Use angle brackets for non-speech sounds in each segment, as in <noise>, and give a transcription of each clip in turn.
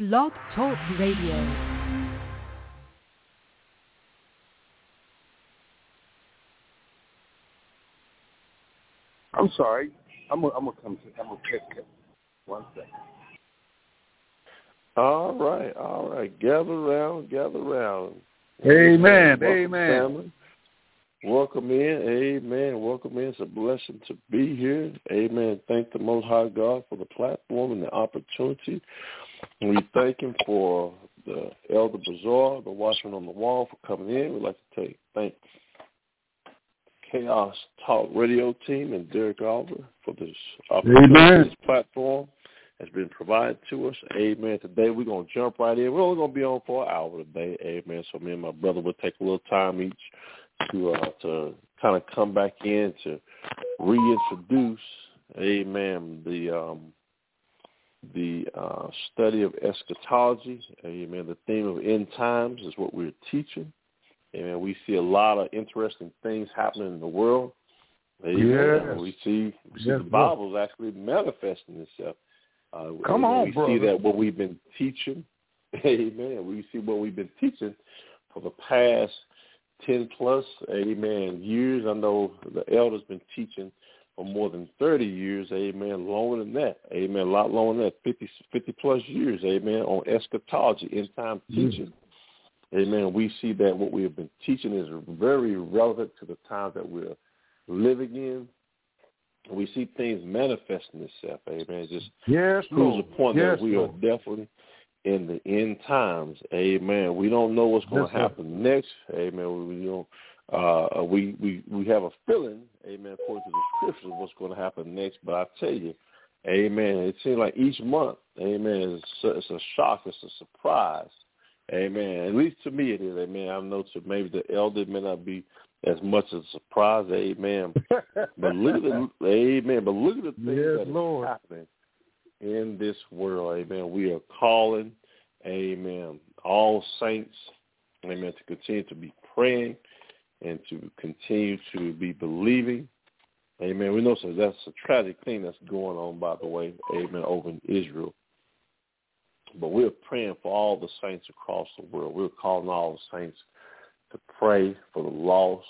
Blog Talk Radio. I'm sorry. I'm gonna, I'm gonna come to. I'm gonna pick one second. All right, all right. Gather round, gather round. Amen. Amen. Family. Welcome in. Amen. Welcome in. It's a blessing to be here. Amen. Thank the Most High God for the platform and the opportunity. We thank him for the Elder Bazaar, the watchman on the wall, for coming in. We'd like to take thank Chaos Talk Radio team and Derek Oliver for this opportunity, Amen. this platform has been provided to us. Amen. Today we're going to jump right in. We're only going to be on for an hour today. Amen. So me and my brother will take a little time each to uh, to kind of come back in to reintroduce, amen, the um, the uh, study of eschatology. Amen. The theme of end times is what we're teaching. Amen. We see a lot of interesting things happening in the world. Amen. Yes. We see, we see Yes, the. Bible is actually manifesting itself. Uh, Come on, we brother. see that what we've been teaching. <laughs> Amen. We see what we've been teaching for the past ten plus, amen, years. I know the elders been teaching for more than thirty years, amen, longer than that, amen, a lot longer than that, 50, 50 plus years, amen, on eschatology, end time mm. teaching. Amen. We see that what we have been teaching is very relevant to the times that we're living in. We see things manifesting itself, amen. Just Yes, proves the point yes, that we Lord. are definitely in the end times. Amen. We don't know what's going to happen next. Amen. We don't. Uh, we we we have a feeling, amen, according to the scriptures, what's going to happen next. But I tell you, amen. It seems like each month, amen, it's a, it's a shock, it's a surprise, amen. At least to me, it is, amen. I know to maybe the elder may not be as much as a surprise, amen. But look at the <laughs> amen. But look at the things Yes, that Lord. happening in this world. Amen. We are calling, amen, all saints, amen, to continue to be praying and to continue to be believing. Amen. We know so that's a tragic thing that's going on, by the way, amen, over in Israel. But we're praying for all the saints across the world. We're calling all the saints to pray for the lost.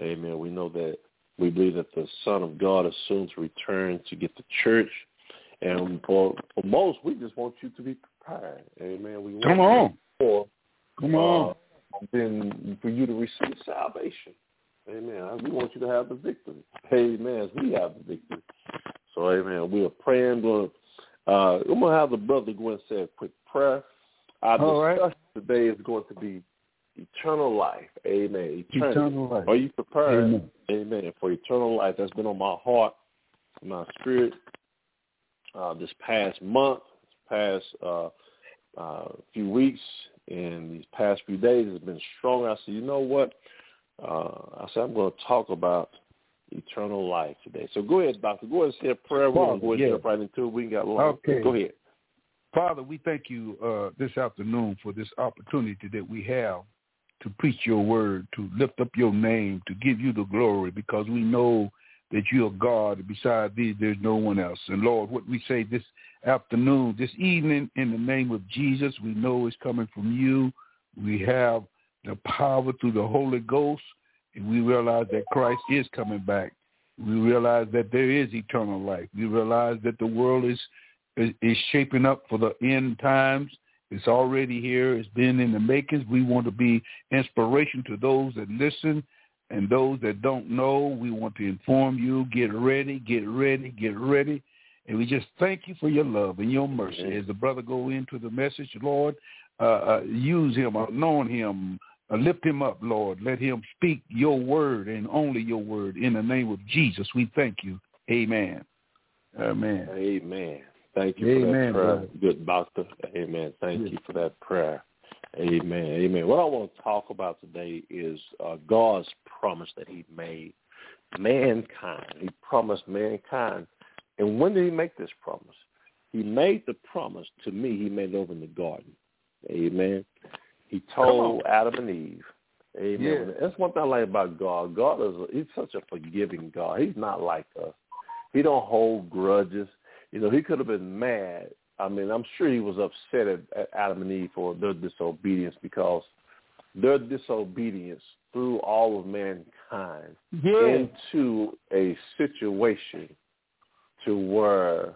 Amen. We know that we believe that the Son of God is soon to return to get the church. And for, for most, we just want you to be prepared. Amen. We want Come on. For, Come on. uh, then for you to receive salvation. Amen. We want you to have the victory. Amen. We have the victory. So, amen. We are praying. Going, uh, I'm going to have the brother go and say a quick prayer. Our All right. discussion today is going to be eternal life. Amen. Eternity. Eternal life. Are you prepared? Amen. Amen. For eternal life. That's been on my heart, my spirit uh, this past month, this past uh, uh, few weeks, and these past few days has been strong. I said, you know what? Uh, I said, I'm going to talk about eternal life today. So go ahead, Doctor. Go ahead and say a prayer. We're going to go ahead and Yeah. jump right into it. We got long. Okay. Go ahead. Father, we thank you uh, this afternoon for this opportunity that we have to preach your word, to lift up your name, to give you the glory, because we know that you are God. Beside thee, there's no one else. And Lord, what we say this afternoon, this evening, in the name of Jesus, we know it's coming from you. We have the power through the Holy Ghost, and we realize that Christ is coming back. We realize that there is eternal life. We realize that the world is is, is shaping up for the end times. It's already here. It's been in the makings. We want to be inspiration to those that listen and those that don't know. We want to inform you. Get ready, get ready, get ready. And we just thank you for your love and your mercy. As the brother go into the message, Lord, uh, uh, use him, anoint him, uh, lift him up, Lord. Let him speak your word and only your word. In the name of Jesus, we thank you. Amen. Amen. Amen. Thank you Amen, for that prayer, brother. good doctor. Amen. Thank Yes. you for that prayer. Amen. Amen. What I want to talk about today is uh, God's promise that He made mankind. He promised mankind. And when did He make this promise? He made the promise to me. He made it over in the garden. Amen. He told Adam and Eve. Amen. Yeah. That's one thing I like about God. God is a, He's such a forgiving God. He's not like us. He don't hold grudges. You know, he could have been mad I mean, I'm sure he was upset at, at Adam and Eve for their disobedience because their disobedience threw all of mankind Yeah. into a situation to where,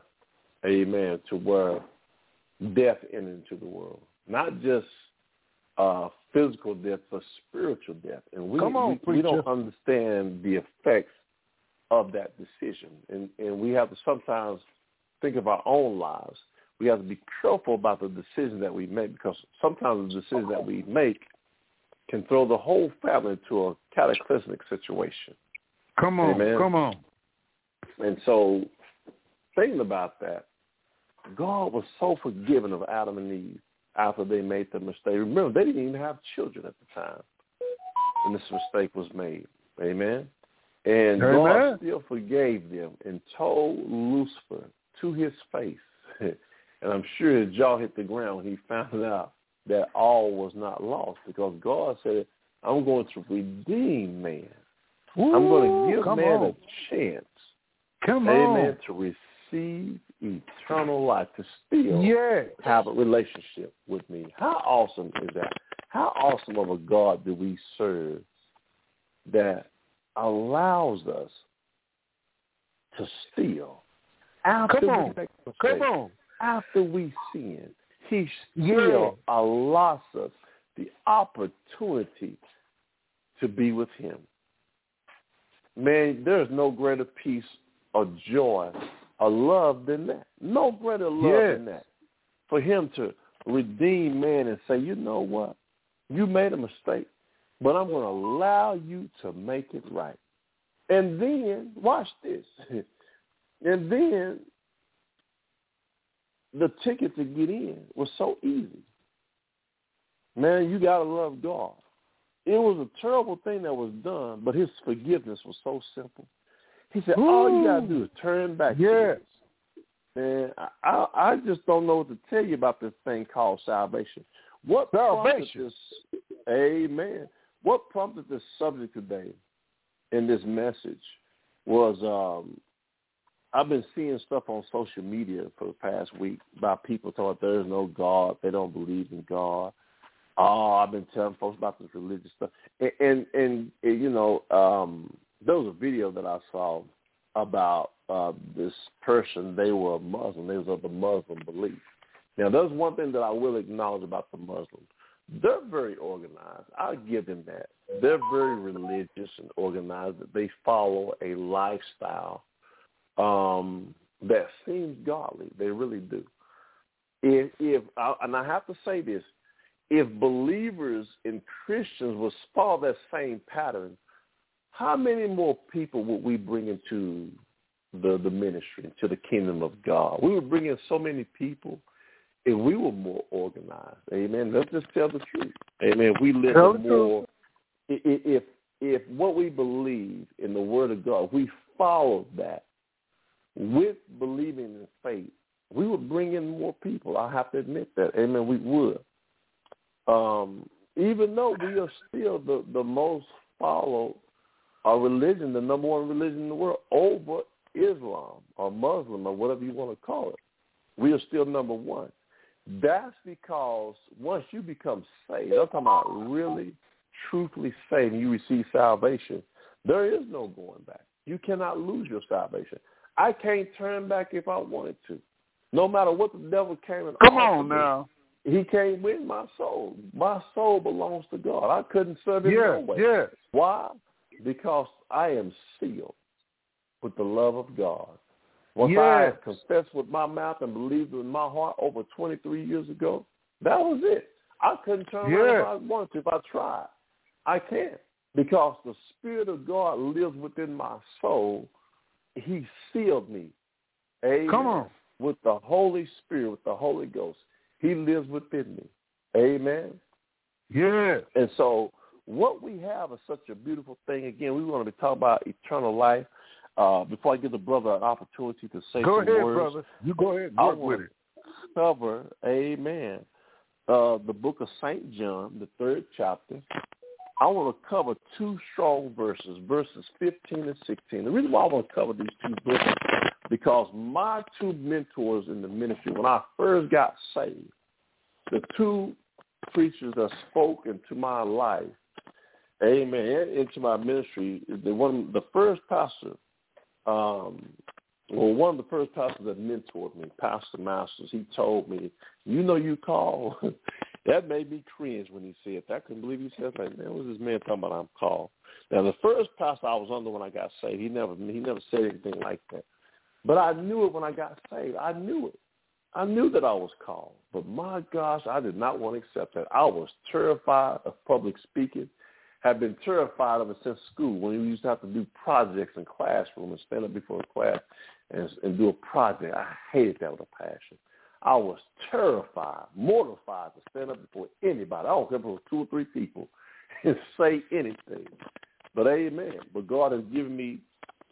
amen, to where death entered into the world. Not just uh, physical death, but spiritual death. And we, on, we, we don't understand the effects of that decision. And, and we have to sometimes think of our own lives. We have to be careful about the decisions that we make because sometimes the decisions that we make can throw the whole family into a cataclysmic situation. Come on. Amen. Come on. And so thinking about that, God was so forgiving of Adam and Eve after they made the mistake. Remember, they didn't even have children at the time when this mistake was made. Amen. And Amen. God still forgave them and told Lucifer to his face. <laughs> and I'm sure his jaw hit the ground when he <laughs> found out that all was not lost because God said, I'm going to redeem man. I'm going to give man on. a chance Come amen, on. to receive eternal life, to still Yeah. have a relationship with me. How awesome is that? How awesome of a God do we serve that allows us to steal after Come on. Come on. After we sin. He Yeah. still allows us the opportunity to be with him. Man, there's no greater peace or joy or love than that. No greater love Yes. than that. For him to redeem man and say, you know what? You made a mistake, but I'm going to allow you to make it right. And then, watch this. <laughs> and then the ticket to get in was so easy. Man, you got to love God. It was a terrible thing that was done, but his forgiveness was so simple. He said, all you got to do is turn back. Yes. Man, I, I I just don't know what to tell you about this thing called salvation. What Salvation. this? Amen. What prompted this subject today in this message was um I've been seeing stuff on social media for the past week about people talking there is no God, they don't believe in God. Oh, I've been telling folks about this religious stuff, and and, and, and you know, um, there was a video that I saw about uh, this person. They were a Muslim. They was of the Muslim belief. Now, there's one thing that I will acknowledge about the Muslims. They're very organized. I'll give them that. They're very religious and organized. They follow a lifestyle um, that seems godly. They really do. If, if and I have to say this, if believers and Christians would follow that same pattern, how many more people would we bring into the the ministry, into the kingdom of God? We would bring in so many people if we were more organized. Amen. Let's just tell the truth. Amen. If we live Tell a the more if if what we believe in the Word of God, we follow that with believing in faith, we would bring in more people. I have to admit that. Amen. We would. Um, even though we are still the, the most followed uh, religion, the number one religion in the world over Islam or Muslim or whatever you want to call it, we are still number one. That's because once you become saved, I'm talking about really, truthfully saved, and you receive salvation, there is no going back. You cannot lose your salvation. I can't turn back if I wanted to. No matter what the devil came and Come on me, now. he can't win my soul. My soul belongs to God. I couldn't serve him no Yes. way. Yes. Why? Because I am sealed with the love of God. Once I Yes. confessed with my mouth and believed in my heart over 23 years ago, that was it. I couldn't turn around if I wanted to, if I tried. I can't because the Spirit of God lives within my soul. He sealed me. Amen. Come on. With the Holy Spirit, with the Holy Ghost. He lives within me. Amen. Yes. And so what we have is such a beautiful thing. Again, we want to be talking about eternal life. Uh, before I give the brother an opportunity to say Go some ahead, words, brother. You go ahead I want with it. to cover, amen, uh, the book of St. John, the third chapter. I want to cover two strong verses, verses 15 and 16. The reason why I want to cover these two verses, because my two mentors in the ministry, when I first got saved, the two preachers that spoke into my life, amen, into my ministry, the one, the first pastor, um, well, one of the first pastors that mentored me, Pastor Masters, he told me, you know you call. <laughs> that made me cringe when he said that. I couldn't believe he said that. Man, was this man talking about I'm called? Now, the first pastor I was under when I got saved, he never he never said anything like that. But I knew it when I got saved. I knew it. I knew that I was called. But my gosh, I did not want to accept that. I was terrified of public speaking have been terrified of it since school when we used to have to do projects in classroom and stand up before the class and, and do a project. I hated that with a passion. I was terrified, mortified to stand up before anybody. I don't care if it was two or three people <laughs> and say anything. But amen. But God has given me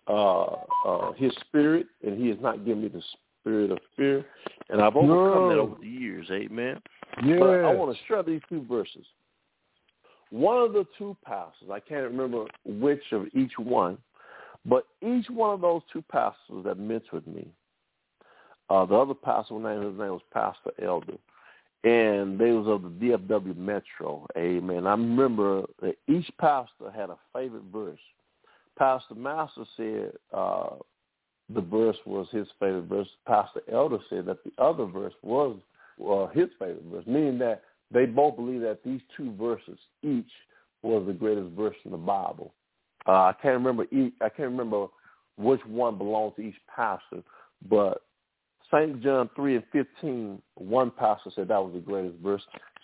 uh, uh, his spirit, and he has not given me the spirit of fear. And I've overcome no. that over the years. Amen. Yes. But I want to share these two verses. One of the two pastors, I can't remember which of each one, but each one of those two pastors that mentored me, uh, the other pastor, name, his name was Pastor Elder, and they was of the DFW Metro. Amen. I remember that each pastor had a favorite verse. Pastor Master said uh, the verse was his favorite verse. Pastor Elder said that the other verse was uh, his favorite verse, meaning that they both believe that these two verses each was the greatest verse in the Bible. Uh, I can't remember each, I can't remember which one belonged to each pastor, but St. John 3 and 15, one pastor said that was the greatest verse.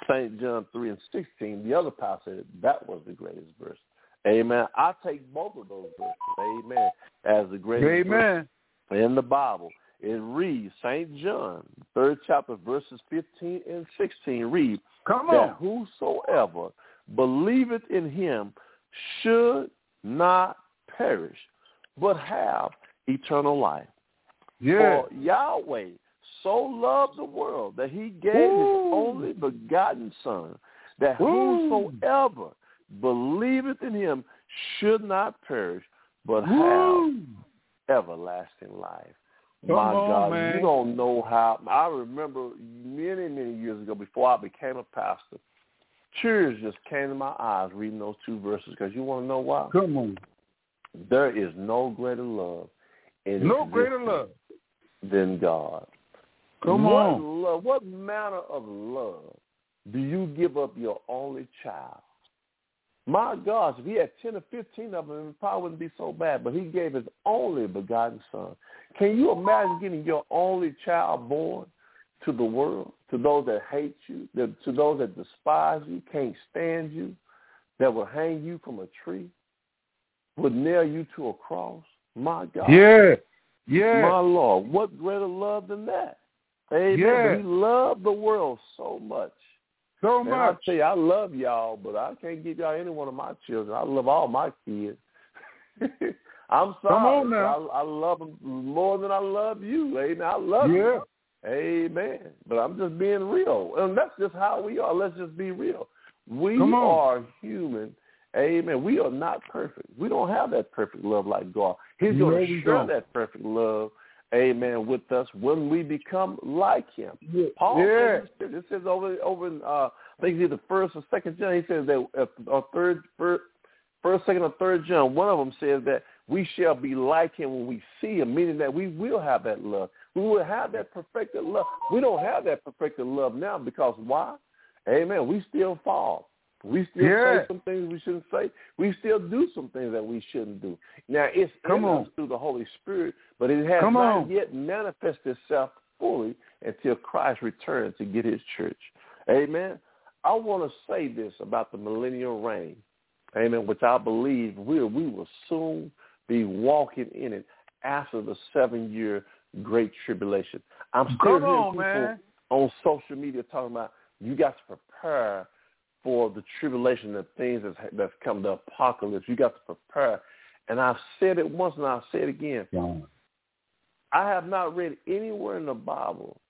St. John 3 and 16, the other pastor said that was the greatest verse. Amen. I take both of those verses, amen, as the greatest amen. verse in the Bible. It reads, St. John, third chapter, verses 15 and 16, read, Come on. that whosoever believeth in him should not perish, but have eternal life. Yeah. For Yahweh so loved the world that he gave Ooh. his only begotten Son, that Ooh. whosoever believeth in him should not perish, but Ooh. have everlasting life. Come My on, God, man. you don't know how. I remember many, many years ago, before I became a pastor, tears just came to my eyes reading those two verses. Because you want to know why? Come on. There is no greater love in No greater love than God. Come what on. Love, what manner of love do you give up your only child? My gosh, if he had 10 or 15 of them, it probably wouldn't be so bad. But he gave his only begotten son. Can you imagine getting your only child born to the world, to those that hate you, to those that despise you, can't stand you, that will hang you from a tree, would nail you to a cross? My God. Yeah. Yeah. My Lord, what greater love than that? Amen. Yeah. He loved the world so much. So And I much. tell you, I love y'all, but I can't give y'all any one of my children. I love all my kids. <laughs> I'm sorry. Come on now. I, I love them more than I love you. Amen. I love Yeah. you. Amen. But I'm just being real. And that's just how we are. Let's just be real. We are human. Amen. We are not perfect. We don't have that perfect love like God. He's No, going to share that perfect love, amen, with us when we become like him. Yeah. Paul Yeah. says, it says over over in uh, I think it's either first or second John. He says that uh, or third, first, first, second, or third John. One of them says that we shall be like him when we see him, meaning that we will have that love. We will have that perfected love. We don't have that perfected love now because why? Amen. We still fall. We still Yeah. say some things we shouldn't say. We still do some things that we shouldn't do. Now it's Come in on. us through the Holy Spirit, but it has Come not on. yet manifested itself fully until Christ returns to get his church. Amen. I want to say this about the millennial reign. Amen. Which I believe we we will soon be walking in it after the seven year great tribulation. I'm still Come hearing on, people man. on social media talking about you got to prepare for the tribulation, the things that's, that's come, the apocalypse. You got to prepare. And I've said it once and I'll say it again. John. I have not read anywhere in the Bible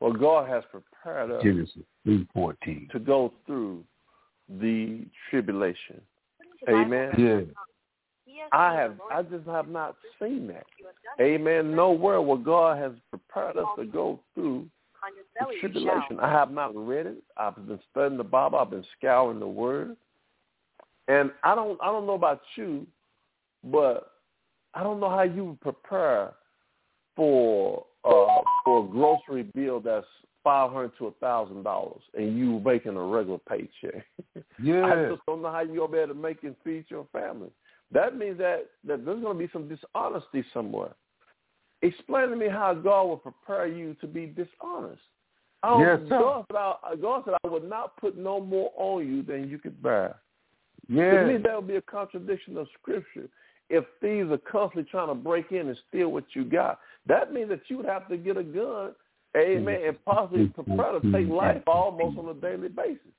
where God has prepared us Genesis three fourteen. to go through the tribulation. Amen. Yeah. I have I just have not seen that. amen, nowhere where God has prepared us to go through the tribulation. I have not read it. I've been studying the Bible. I've been scouring the Word, and I don't. I don't know about you, but I don't know how you would prepare for uh, for a grocery bill that's five hundred to a thousand dollars, and you making a regular paycheck. <laughs> Yeah. I just don't know how you're gonna be able to make and feed your family. That means that that there's gonna be some dishonesty somewhere. Explain to me how God will prepare you to be dishonest. I don't, Yes, sir. God, said I, God said, I would not put no more on you than you could bear. To Yeah. me, that would be a contradiction of Scripture. If thieves are constantly trying to break in and steal what you got, that means that you would have to get a gun, amen, and possibly prepare to take life almost on a daily basis.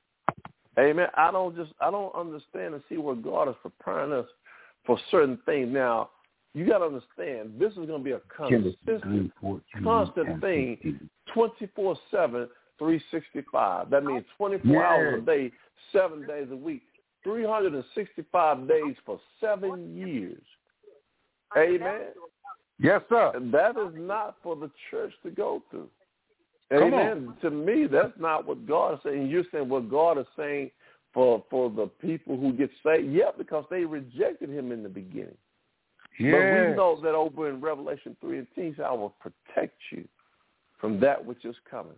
Amen. I don't just I don't understand and see where God is preparing us for certain things. Now, you got to understand this is going to be a consistent, constant thing, twenty four seven, three sixty five. That means twenty four hours a day, seven days a week, three hundred and sixty five days for seven years. Amen. Yes, sir. And that is not for the church to go through. Come Amen. To me, that's not what God is saying. You're saying what God is saying for for the people who get saved. Yeah, because they rejected Him in the beginning. But we know that over in Revelation three and ten, he said, I will protect you from that which is coming.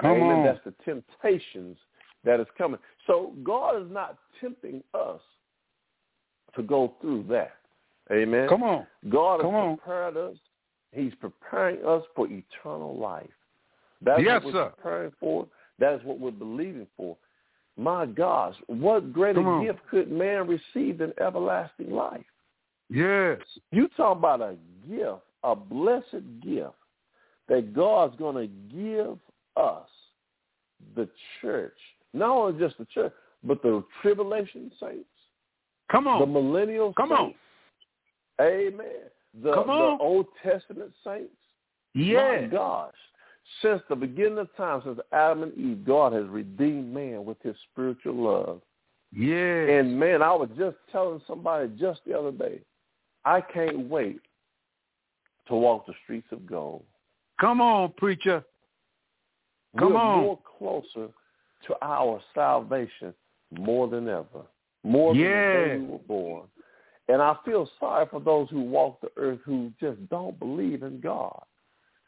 Come Amen. on. That's the temptations that is coming. So God is not tempting us to go through that. Amen. Come on. God Come has on. prepared us. He's preparing us for eternal life. That's Yes, what we're sir. preparing for. That is what we're believing for. My gosh, what greater gift could man receive than everlasting life? Yes. You talk about a gift, a blessed gift that God's going to give us, the church. Not only just the church, but the tribulation saints, Come on. the on. millennial Come on. saints. Amen. The, Come on. the Old Testament saints. Yes. My gosh. Since the beginning of time, since Adam and Eve, God has redeemed man with his spiritual love. Yeah. And man, I was just telling somebody just the other day, I can't wait to walk the streets of gold. Come on, preacher. Come We're on. more closer to our salvation more than ever, more than the day we were born. And I feel sorry for those who walk the earth who just don't believe in God.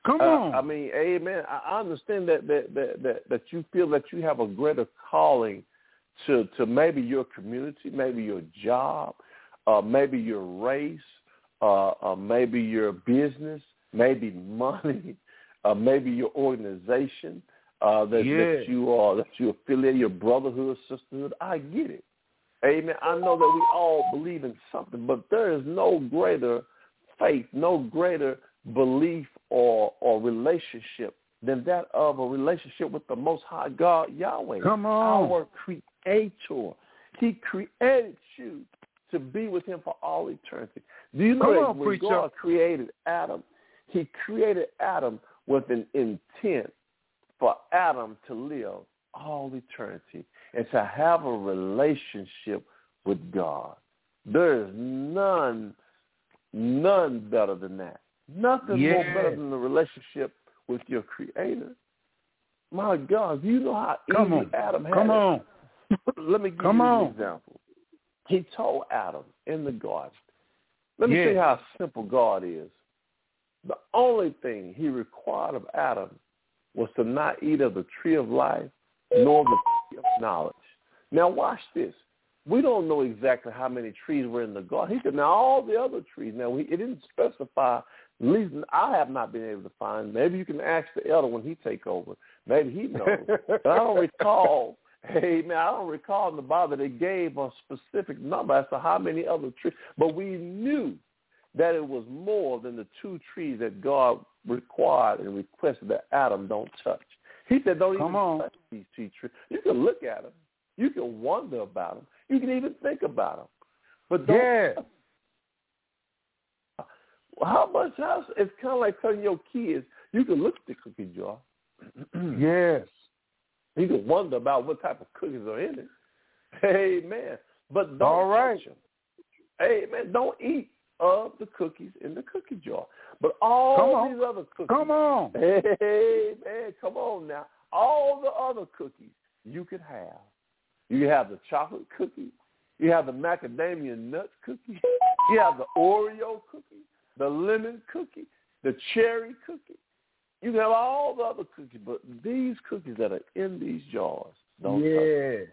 Come Uh, on. I mean, amen. I I understand that that, that that that you feel that you have a greater calling to to maybe your community, maybe your job, uh, maybe your race, uh, uh, maybe your business, maybe money, <laughs> uh, maybe your organization uh, that, Yeah. that you are that you affiliate your brotherhood, sisterhood. I get it. Amen. I know that we all believe in something, but there is no greater faith, no greater belief or or relationship than that of a relationship with the Most High God Yahweh, Come on. our Creator. He created you to be with Him for all eternity. Do you know Come that on, when preacher. God created Adam, He created Adam with an intent for Adam to live all eternity and to have a relationship with God. There is none, none better than that. Nothing more better than the relationship with your Creator. My God, do you know how easy Come on. Adam had Come it? on. Let me give Come you on. an example. He told Adam in the garden. Let me tell you how simple God is. The only thing he required of Adam was to not eat of the tree of life nor the tree of knowledge. Now watch this. We don't know exactly how many trees were in the garden. He said, now all the other trees. Now he, it didn't specify. At least I have not been able to find. Maybe you can ask the elder when he take over. Maybe he knows. but I don't <laughs> recall. Hey man, I don't recall in the Bible they gave a specific number as to how many other trees. But we knew that it was more than the two trees that God required and requested that Adam don't touch. He said, don't Come even on. touch these two trees. You can look at them. You can wonder about them. You can even think about them. But don't Yeah. how much else? It's kind of like telling your kids, you can look at the cookie jar. Yes. You can wonder about what type of cookies are in it. <laughs> Amen. But don't All right. touch them. Amen. Don't eat of the cookies in the cookie jar. But all these other cookies. Come on. <laughs> Hey, man, come on now. All the other cookies you could have. You have the chocolate cookie. You have the macadamia nut cookie. You have the Oreo cookie, the lemon cookie, the cherry cookie. You can have all the other cookies, but these cookies that are in these jars don't touch them. Yeah.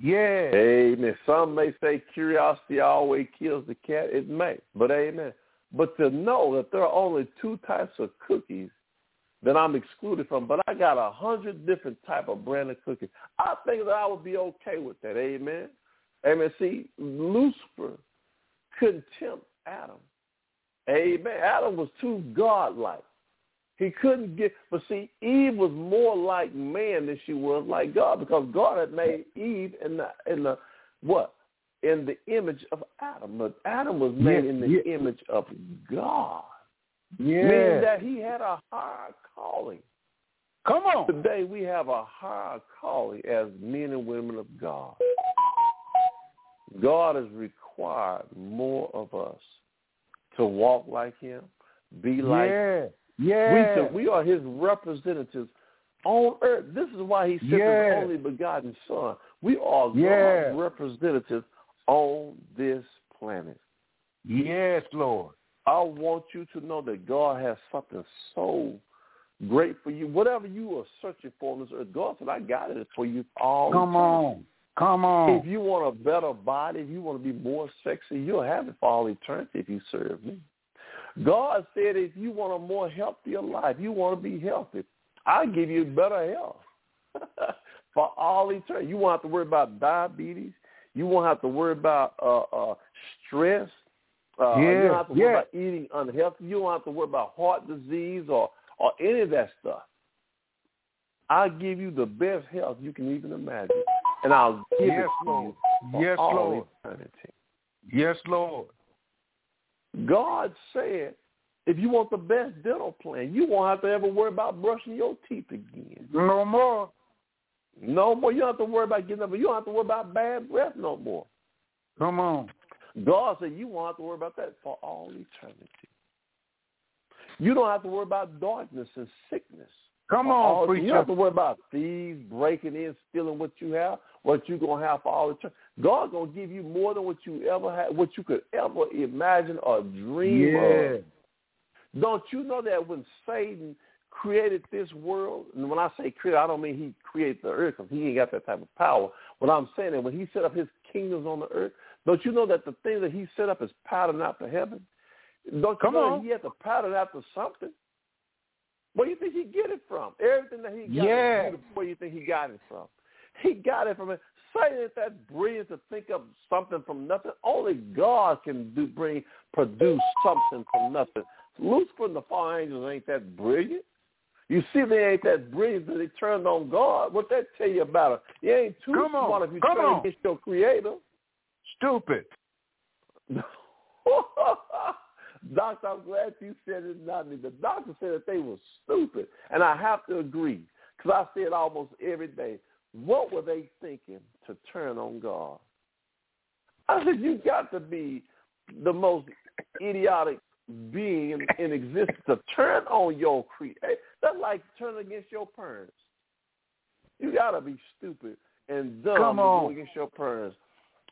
Yeah. Amen. Some may say curiosity always kills the cat. It may, but amen. But to know that there are only two types of cookies that I'm excluded from, but I got a hundred different type of brand of cookies. I think that I would be okay with that. Amen. Amen. See, Lucifer couldn't tempt Adam. Amen. Adam was too godlike. He couldn't get, but see, Eve was more like man than she was like God because God had made Eve in the in the what in the image of Adam, but Adam was made Yeah, in the yeah. image of God, Yeah. meaning that he had a higher calling. Come on. Today we have a higher calling as men and women of God. God has required more of us to walk like him, be like yeah. We, Yeah. we are his representatives on earth. This is why he sent Yeah. his only begotten son. We are Yeah. God's representatives on this planet. yes, Lord. I want you to know that God has something so great for you. Whatever you are searching for on this earth, God said, I got it for you all. Come on. Come on. If you want a better body, if you want to be more sexy, you'll have it for all eternity if you serve me. God said if you want a more healthier life, you want to be healthy, I'll give you better health <laughs> for all eternity. You won't have to worry about diabetes. You won't have to worry about uh, uh, stress. Uh, you don't have to worry about eating unhealthy. You don't have to worry about heart disease or, or any of that stuff. I'll give you the best health you can even imagine. And I'll give Yes, it to Lord. you for Yes, all Lord. eternity. Yes, Lord. God said, if you want the best dental plan, you won't have to ever worry about brushing your teeth again. No more. No more. You don't have to worry about getting up. You don't have to worry about bad breath no more. Come on. God said you won't have to worry about that for all eternity. You don't have to worry about darkness and sickness. Come on, all- You don't have to worry about thieves breaking in, stealing what you have, what you're gonna have for all eternity. God's gonna give you more than what you ever had, what you could ever imagine or dream Yeah. of. Don't you know that when Satan created this world, and when I say create, I don't mean he created the earth because he ain't got that type of power. What I'm saying is when he set up his kingdoms on the earth, don't you know that the thing that he set up is patterned after heaven? Don't Come you know on. he had to pattern after something? Where do you think he get it from? Everything that he got, Yeah. where do you think he got it from? He got it from it. Satan is that brilliant to think of something from nothing. Only God can do bring produce something from nothing. Lucifer and the fallen angels ain't that brilliant. You see, they ain't that brilliant that they turned on God. What that tell you about it? You ain't too Come on. smart if you Come turn on. against your creator. Stupid. <laughs> doctor, I'm glad you said it, not me. The doctor said that they were stupid, and I have to agree because I see it almost every day. What were they thinking to turn on God? <laughs> I said you got to be the most idiotic being in, in existence to turn on your creator. That's like turning against your parents. You got to be stupid and dumb Come to go against your parents.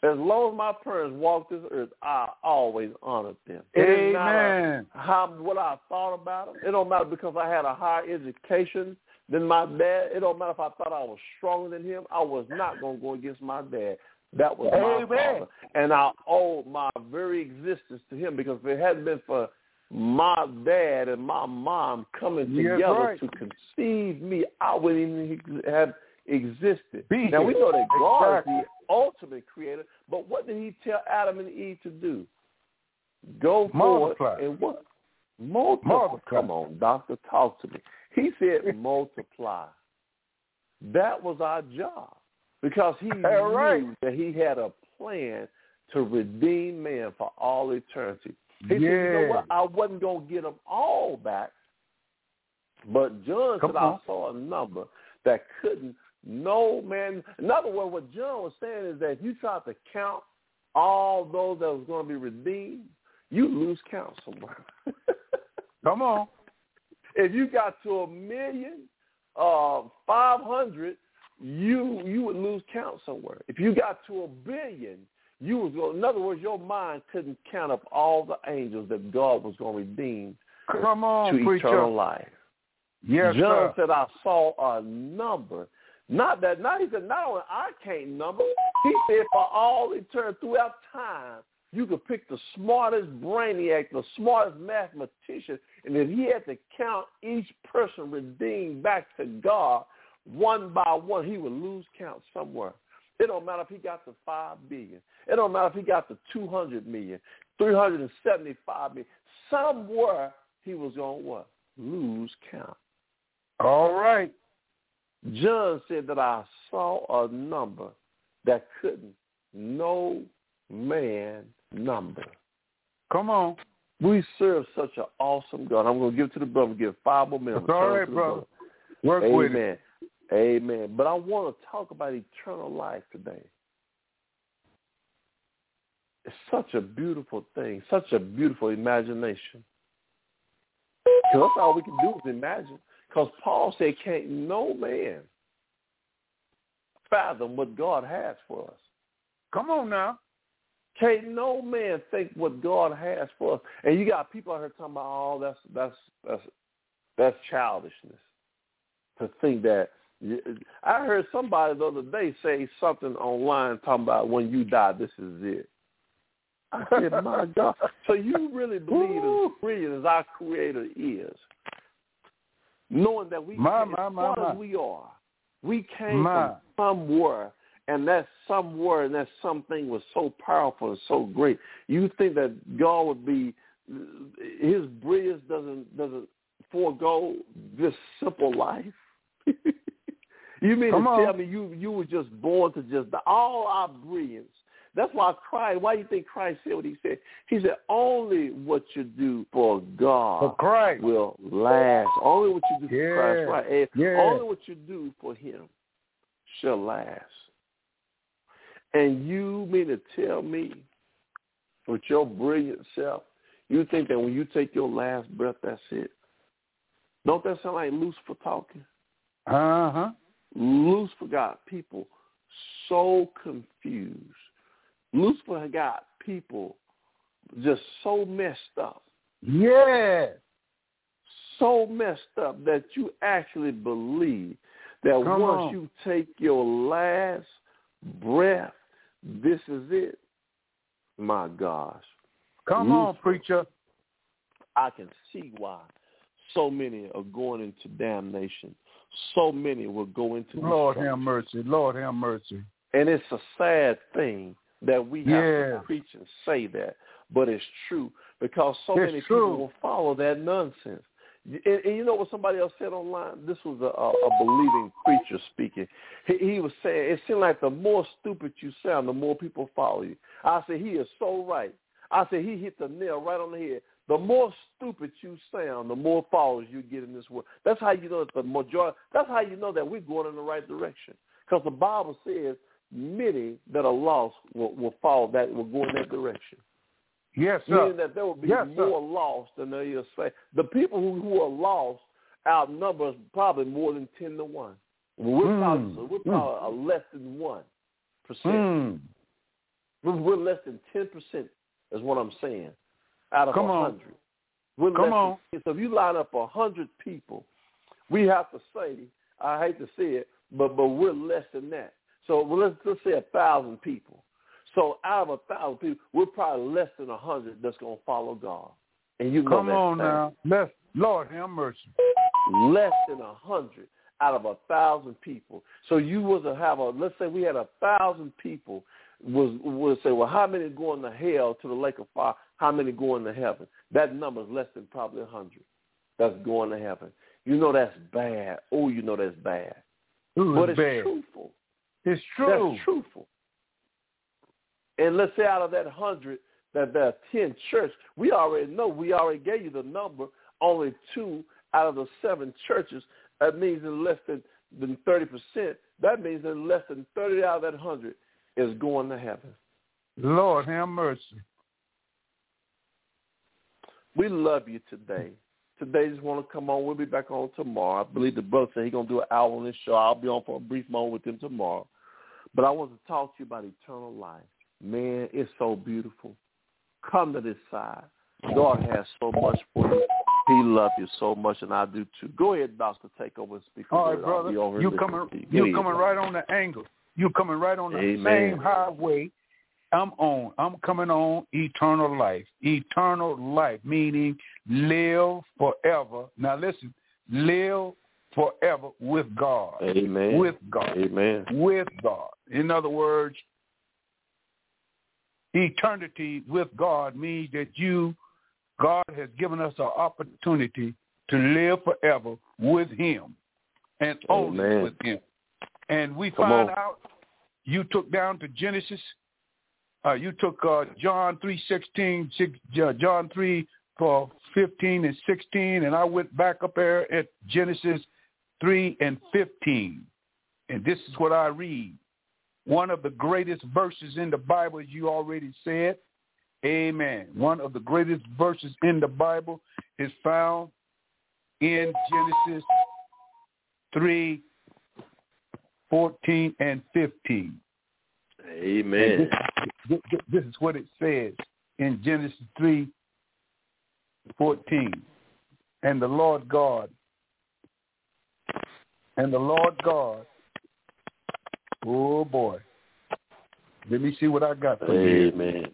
As long as my parents walked this earth, I always honored them. It didn't matter how what I thought about them. It don't matter because I had a higher education than my dad. It don't matter if I thought I was stronger than him. I was not going to go against my dad. That was my Amen. father, and I owe my very existence to him because if it hadn't been for my dad and my mom coming Yes, together right. to conceive me, I wouldn't even have existed. Be now we know that God Exactly. is the ultimate creator, but what did He tell Adam and Eve to do? Go forward Multiply. and what? Multiply. Multiply. Come on, doctor, talk to me. He said multiply. That was our job because he <laughs> right. knew that he had a plan to redeem man for all eternity. He said, you know what? I wasn't going to get them all back, but John Come said on. I saw a number that couldn't no man. In other words, what John was saying is that if you tried to count all those that was going to be redeemed, you lose count somewhere. <laughs> Come on. If you got to a million, uh, five hundred, you you would lose count somewhere. If you got to a billion, you was going. In other words, your mind couldn't count up all the angels that God was going to redeem Come on, to preacher. eternal life. Yes, John sir. said, "I saw a number." Not that. Not he said. Not only I can't number. He said, for all eternity, throughout time, you could pick the smartest brainiac, the smartest mathematician, and if he had to count each person redeemed back to God one by one, he would lose count somewhere. It don't matter if he got to five billion. It don't matter if he got to two hundred million, three hundred and seventy-five million. Somewhere he was going to what? Lose count. All right. John said that I saw a number that couldn't no man number. Come on. We serve such an awesome God. I'm going to give it to the brother. Give five more minutes. All right, brother. Work Amen. with it. Amen. Amen. But I want to talk about eternal life today. It's such a beautiful thing, such a beautiful imagination. Because that's all we can do is imagine. Because Paul said, can't no man fathom what God has for us. Come on now. Can't no man think what God has for us. And you got people out here talking about, oh, that's that's that's that's childishness. To think that I heard somebody the other day say something online talking about when you die, this is it. I said, my <laughs> God. So you really believe as brilliant as our Creator is, knowing that we, My, my, my, as we are, we came from somewhere, and that somewhere and that something was so powerful and so great. You think that God would be His brilliance doesn't doesn't forego this simple life? <laughs> you mean Come to on. tell me you you were just born to just all our brilliance? That's why Christ. Why do you think Christ said what he said? He said, "Only what you do for God For Christ. will last. Only what you do for Yeah. Christ, right? Yeah. Only what you do for Him shall last." And you mean to tell me, with your brilliant self, you think that when you take your last breath, that's it? Don't that sound like Lucifer talking? Uh-huh. Lucifer got people so confused. Lucifer got people just so messed up, Yeah. so messed up that you actually believe that Come once on. you take your last breath, this is it. My gosh. Come on, preacher. I can see why so many are going into damnation. So many will go into Lord destruction. have mercy. Lord have mercy. And it's a sad thing that we have Yeah. to preach and say that, but it's true because so It's many true. people will follow that nonsense. And, and you know what somebody else said online? This was a, a, believing preacher speaking. He, he was saying, it seemed like the more stupid you sound, the more people follow you. I said, he is so right. I said, he hit the nail right on the head. The more stupid you sound, the more followers you get in this world. That's how you know that the majority. That's how you know that we're going in the right direction. Because the Bible says many that are lost will, will follow that, will go in that direction. Yes, Meaning sir. that there will be Yes, sir. more lost than there is saved. The people who, who are lost outnumber us probably more than ten to one. We're Mm. probably we're probably a less than one percent. Hmm. We're, we're less than ten percent, is what I'm saying, out of Come a on. hundred. We're Come less on. Than, so if you line up a hundred people, we have to say, I hate to say it, but but we're less than that. So well, let's let's say a thousand people. So out of a thousand people, we're probably less than a hundred that's gonna follow God. And you Come on now. Let's, Lord have mercy. less than a hundred out of a thousand people. So you was to have a let's say we had a thousand people was would say, well, how many going to hell to the lake of fire? How many going to heaven? That number is less than probably a hundred. That's going to heaven. You know that's bad. Oh, you know that's bad. Ooh, but it's it's bad. truthful. It's true. That's truthful. And let's say out of that hundred that there are ten church, we already know, we already gave you the number, only two out of the seven churches. That means in less than than thirty percent. That means that less than thirty out of that hundred is going to heaven. Lord have mercy. we love you today. Today, just want to come on. We'll be back on tomorrow. I believe the brother said he's going to do an hour on this show. I'll be on for a brief moment with him tomorrow. But I want to talk to you about eternal life. Man, it's so beautiful. Come to this side. God has so much for you. He loves you so much, and I do too. Go ahead, Doctor, take over and speak. All right, brother. You coming? You, coming right on the angle. You coming right on the Amen. same highway I'm on. I'm coming on eternal life. Eternal life, meaning live forever. Now listen, live forever with God. Amen. With God. Amen. With God. In other words, eternity with God means that you, God has given us an opportunity to live forever with him and only Amen. with him. And we Come find on. out you took down to Genesis uh, you took uh, John three sixteen, uh, John three for fifteen and sixteen, and I went back up there at Genesis three and fifteen, and this is what I read. One of the greatest verses in the Bible, as you already said. Amen. One of the greatest verses in the Bible is found in Genesis 3, 14 and 15. Amen. This, this, is what it says in Genesis three fourteen. And the Lord God, and the Lord God, oh boy, let me see what I got for you. Amen.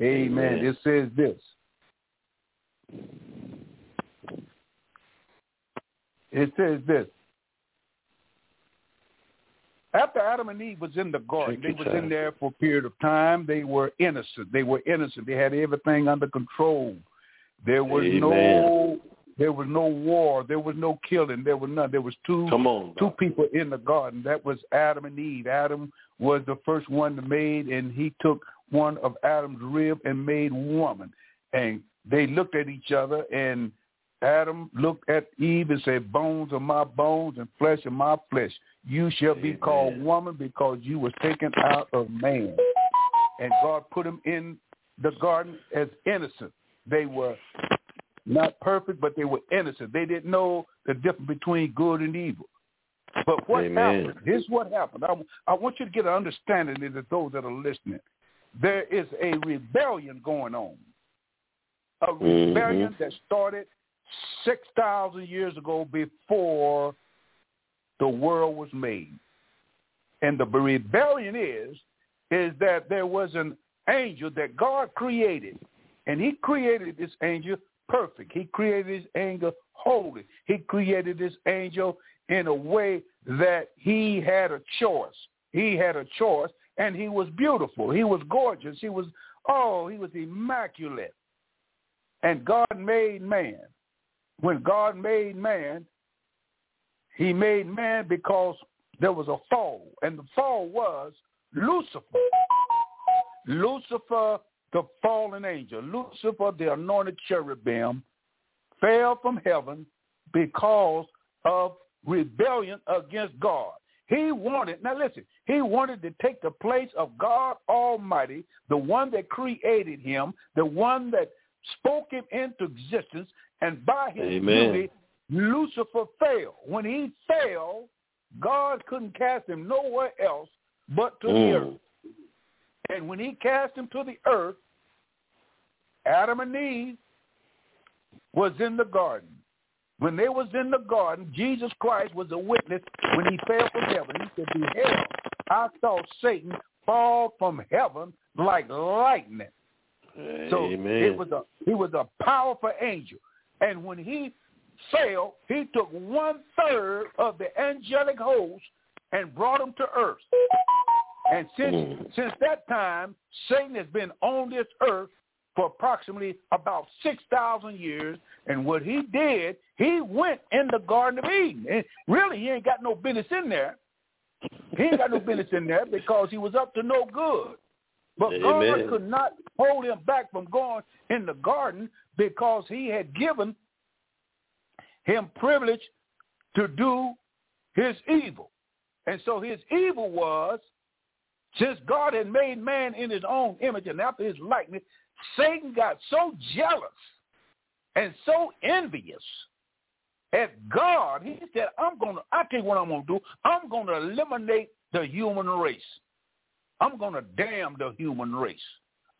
Amen. It says this. It says this. After Adam and Eve was in the garden, they was in there for a period of time. They were innocent. They were innocent. They had everything under control. There was Amen. no there was no war. There was no killing. There was none. There was two on, two people in the garden. That was Adam and Eve. Adam was the first one to made, and he took one of Adam's rib and made woman. And they looked at each other, and Adam looked at Eve and said, bones are my bones and flesh of my flesh. You shall be called woman because you was taken out of man. And God put them in the garden as innocent. They were not perfect, but they were innocent. They didn't know the difference between good and evil. But what Amen. happened? Here's what happened. I, I want you to get an understanding of those that are listening. There is a rebellion going on. A rebellion mm-hmm. that started 6,000 years ago before the world was made. And the rebellion is, is that there was an angel that God created. And he created this angel perfect. He created his angel holy. He created this angel in a way that he had a choice. He had a choice and he was beautiful. He was gorgeous. He was, oh, he was immaculate. And God made man when God made man, he made man because there was a fall, and the fall was Lucifer. Lucifer, the fallen angel, Lucifer, the anointed cherubim, fell from heaven because of rebellion against God. He wanted, now listen, he wanted to take the place of God Almighty, the one that created him, the one that spoke him into existence, and by his Amen. beauty, Lucifer fell. When he fell, God couldn't cast him nowhere else but to Mm. the earth. And when he cast him to the earth, Adam and Eve was in the garden. When they was in the garden, Jesus Christ was a witness when he fell from heaven. He said, Behold, I saw Satan fall from heaven like lightning. So Amen. it was a he was a powerful angel. And when he fell, he took one third of the angelic host and brought them to earth. And since Mm. since that time, Satan has been on this earth for approximately about six thousand years. And what he did, he went in the Garden of Eden. And really, he ain't got no business in there. He ain't got no business in there because he was up to no good. But Amen. God could not hold him back from going in the garden because he had given him privilege to do his evil. And so his evil was, since God had made man in his own image and after his likeness, Satan got so jealous and so envious at God, he said, I'm going to, I tell you what I'm going to do. I'm going to eliminate the human race. I'm going to damn the human race.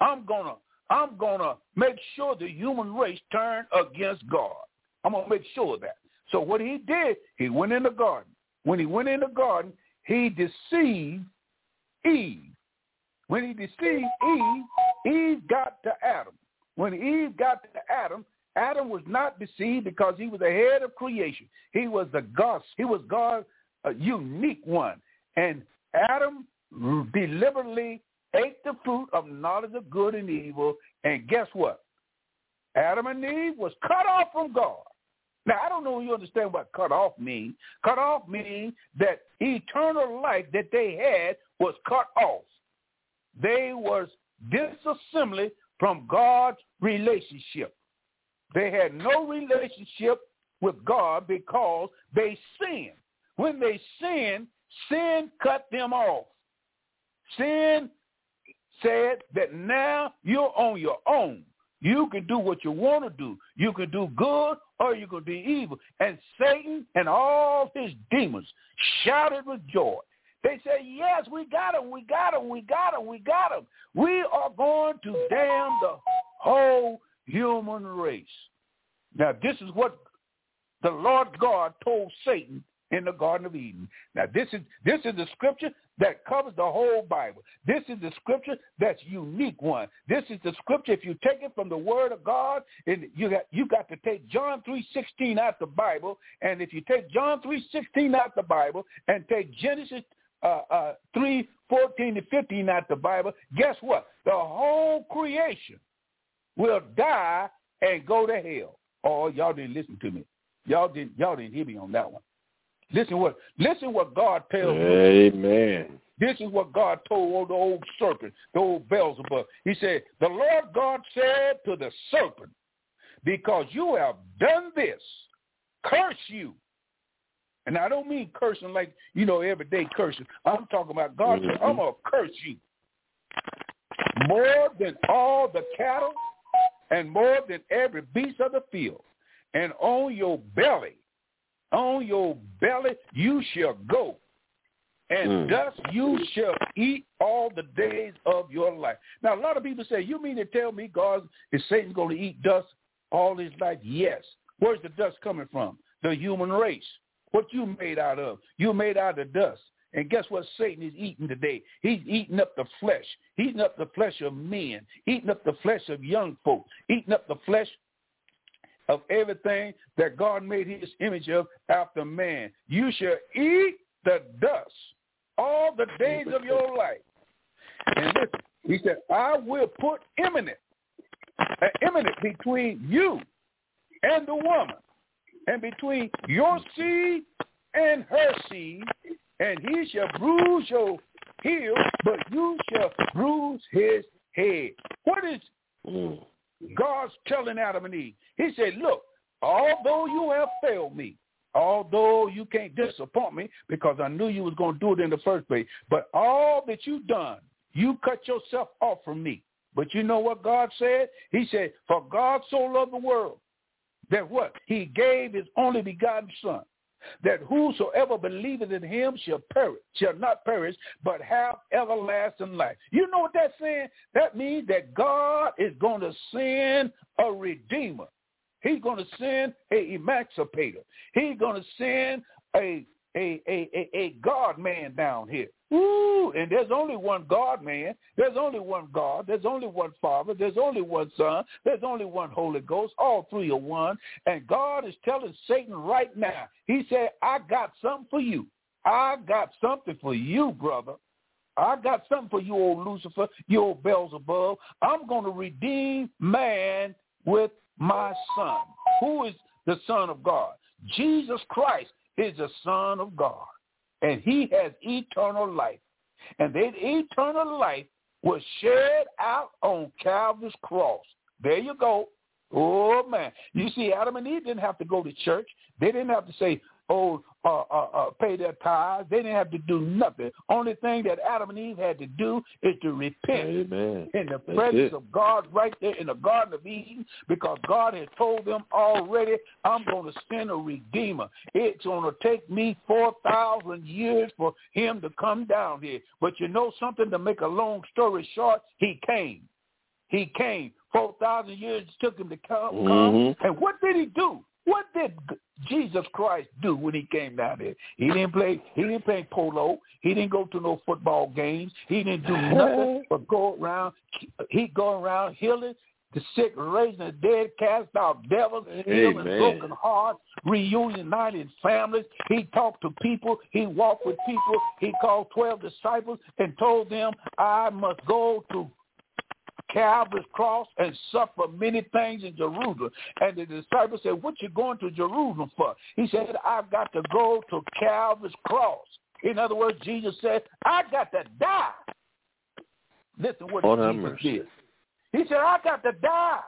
I'm going to, I'm going to make sure the human race turn against God. I'm going to make sure of that. So what he did, he went in the garden. When he went in the garden, he deceived Eve. When he deceived Eve, Eve got to Adam. When Eve got to Adam, Adam was not deceived because he was the head of creation. He was the God. He was God's a unique one. And Adam deliberately ate the fruit of knowledge of good and evil. And guess what? Adam and Eve was cut off from God. Now, I don't know if you understand what cut off means. Cut off means that eternal life that they had was cut off. They was disassembly from God's relationship. They had no relationship with God because they sinned. When they sinned, sin cut them off. Sin said that now you're on your own. You can do what you want to do. You can do good or you can do evil. And Satan and all his demons shouted with joy. They said, yes, we got him, we got him, we got him, we got him. We are going to damn the whole human race. Now, this is what the Lord God told Satan in the Garden of Eden. Now, this is this is the scripture that covers the whole Bible. This is the scripture that's unique one. This is the scripture. If you take it from the Word of God, and you got you got to take John three sixteen out the Bible, and if you take John three sixteen out the Bible, and take Genesis uh, uh, three fourteen to fifteen out the Bible, guess what? The whole creation will die and go to hell. Oh, y'all didn't listen to me. Y'all didn't y'all didn't hear me on that one. Listen what listen what God tells Amen. This is what God told the old serpent, the old Beelzebub. He said, The Lord God said to the serpent, Because you have done this, curse you. And I don't mean cursing like, you know, everyday cursing. I'm talking about God mm-hmm. said, I'm going to curse you. More than all the cattle and more than every beast of the field. And on your belly, on your belly you shall go, and mm. thus you shall eat all the days of your life. Now, a lot of people say, you mean to tell me God is Satan's going to eat dust all his life? Yes. Where's the dust coming from? The human race. What you made out of? You made out of dust. And guess what Satan is eating today? He's eating up the flesh, eating up the flesh of men, eating up the flesh of young folk, eating up the flesh of everything that God made his image of after man. You shall eat the dust all the days of your life. And listen, he said, I will put imminent, uh, imminent between you and the woman, and between your seed and her seed, and he shall bruise your heel, but you shall bruise his head. What is. God's telling Adam and Eve? He said, look, although you have failed me, although you can't disappoint me because I knew you was going to do it in the first place, but all that you've done, you cut yourself off from me. But you know what God said? He said, for God so loved the world that what? He gave his only begotten son that whosoever believeth in him shall perish, shall not perish, but have everlasting life. You know what that's saying? That means that God is going to send a redeemer. He's going to send a emancipator. He's going to send a a, a, a, a God man down here. Ooh, and there's only one God man. There's only one God. There's only one Father. There's only one Son. There's only one Holy Ghost. All three are one. And God is telling Satan right now, he said, I got something for you. I got something for you, brother. I got something for you, old Lucifer, you old Beelzebub. I'm going to redeem man with my son. Who is the Son of God? Jesus Christ is the Son of God and he has eternal life. And that eternal life was shed out on Calvary's cross. There you go. Oh, man. You see, Adam and Eve didn't have to go to church. They didn't have to say, oh, uh, uh, uh, pay their tithes. They didn't have to do nothing. Only thing that Adam and Eve had to do is to repent Amen. in the That's presence it. of God right there in the Garden of Eden because God had told them already, I'm going to send a redeemer. It's going to take me 4,000 years for him to come down here. But you know something, to make a long story short, he came. He came. 4,000 years it took him to come. Mhm. And what did he do? What did Jesus Christ do when he came down there? He didn't play. He didn't play polo. He didn't go to no football games. He didn't do <laughs> nothing but go around. He go around healing the sick, raising the dead, cast out devils, healing broken hearts, reuniting families. He talked to people. He walked with people. He called twelve disciples and told them, "I must go to Calvary's cross and suffer many things in Jerusalem. And the disciples said, what you going to Jerusalem for? He said, I've got to go to Calvary's cross. In other words, Jesus said, I got to die. Listen what Lord Jesus mercy. did. He said, I got to die.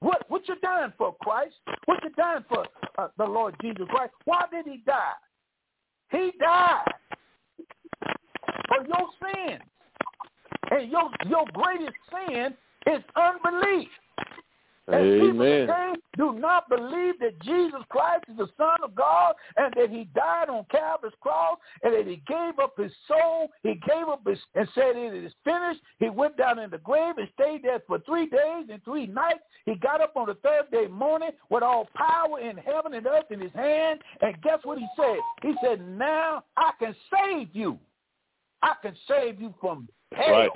What what you dying for, Christ? What you dying for, uh, the Lord Jesus Christ? Why did he die? He died for your sins. And your your greatest sin is unbelief. And people today do not believe that Jesus Christ is the Son of God and that he died on Calvary's cross and that he gave up his soul. He gave up his and said it is finished. He went down in the grave and stayed there for three days and three nights. He got up on the third day morning with all power in heaven and earth in his hand. And guess what he said? He said, now I can save you. I can save you from hell.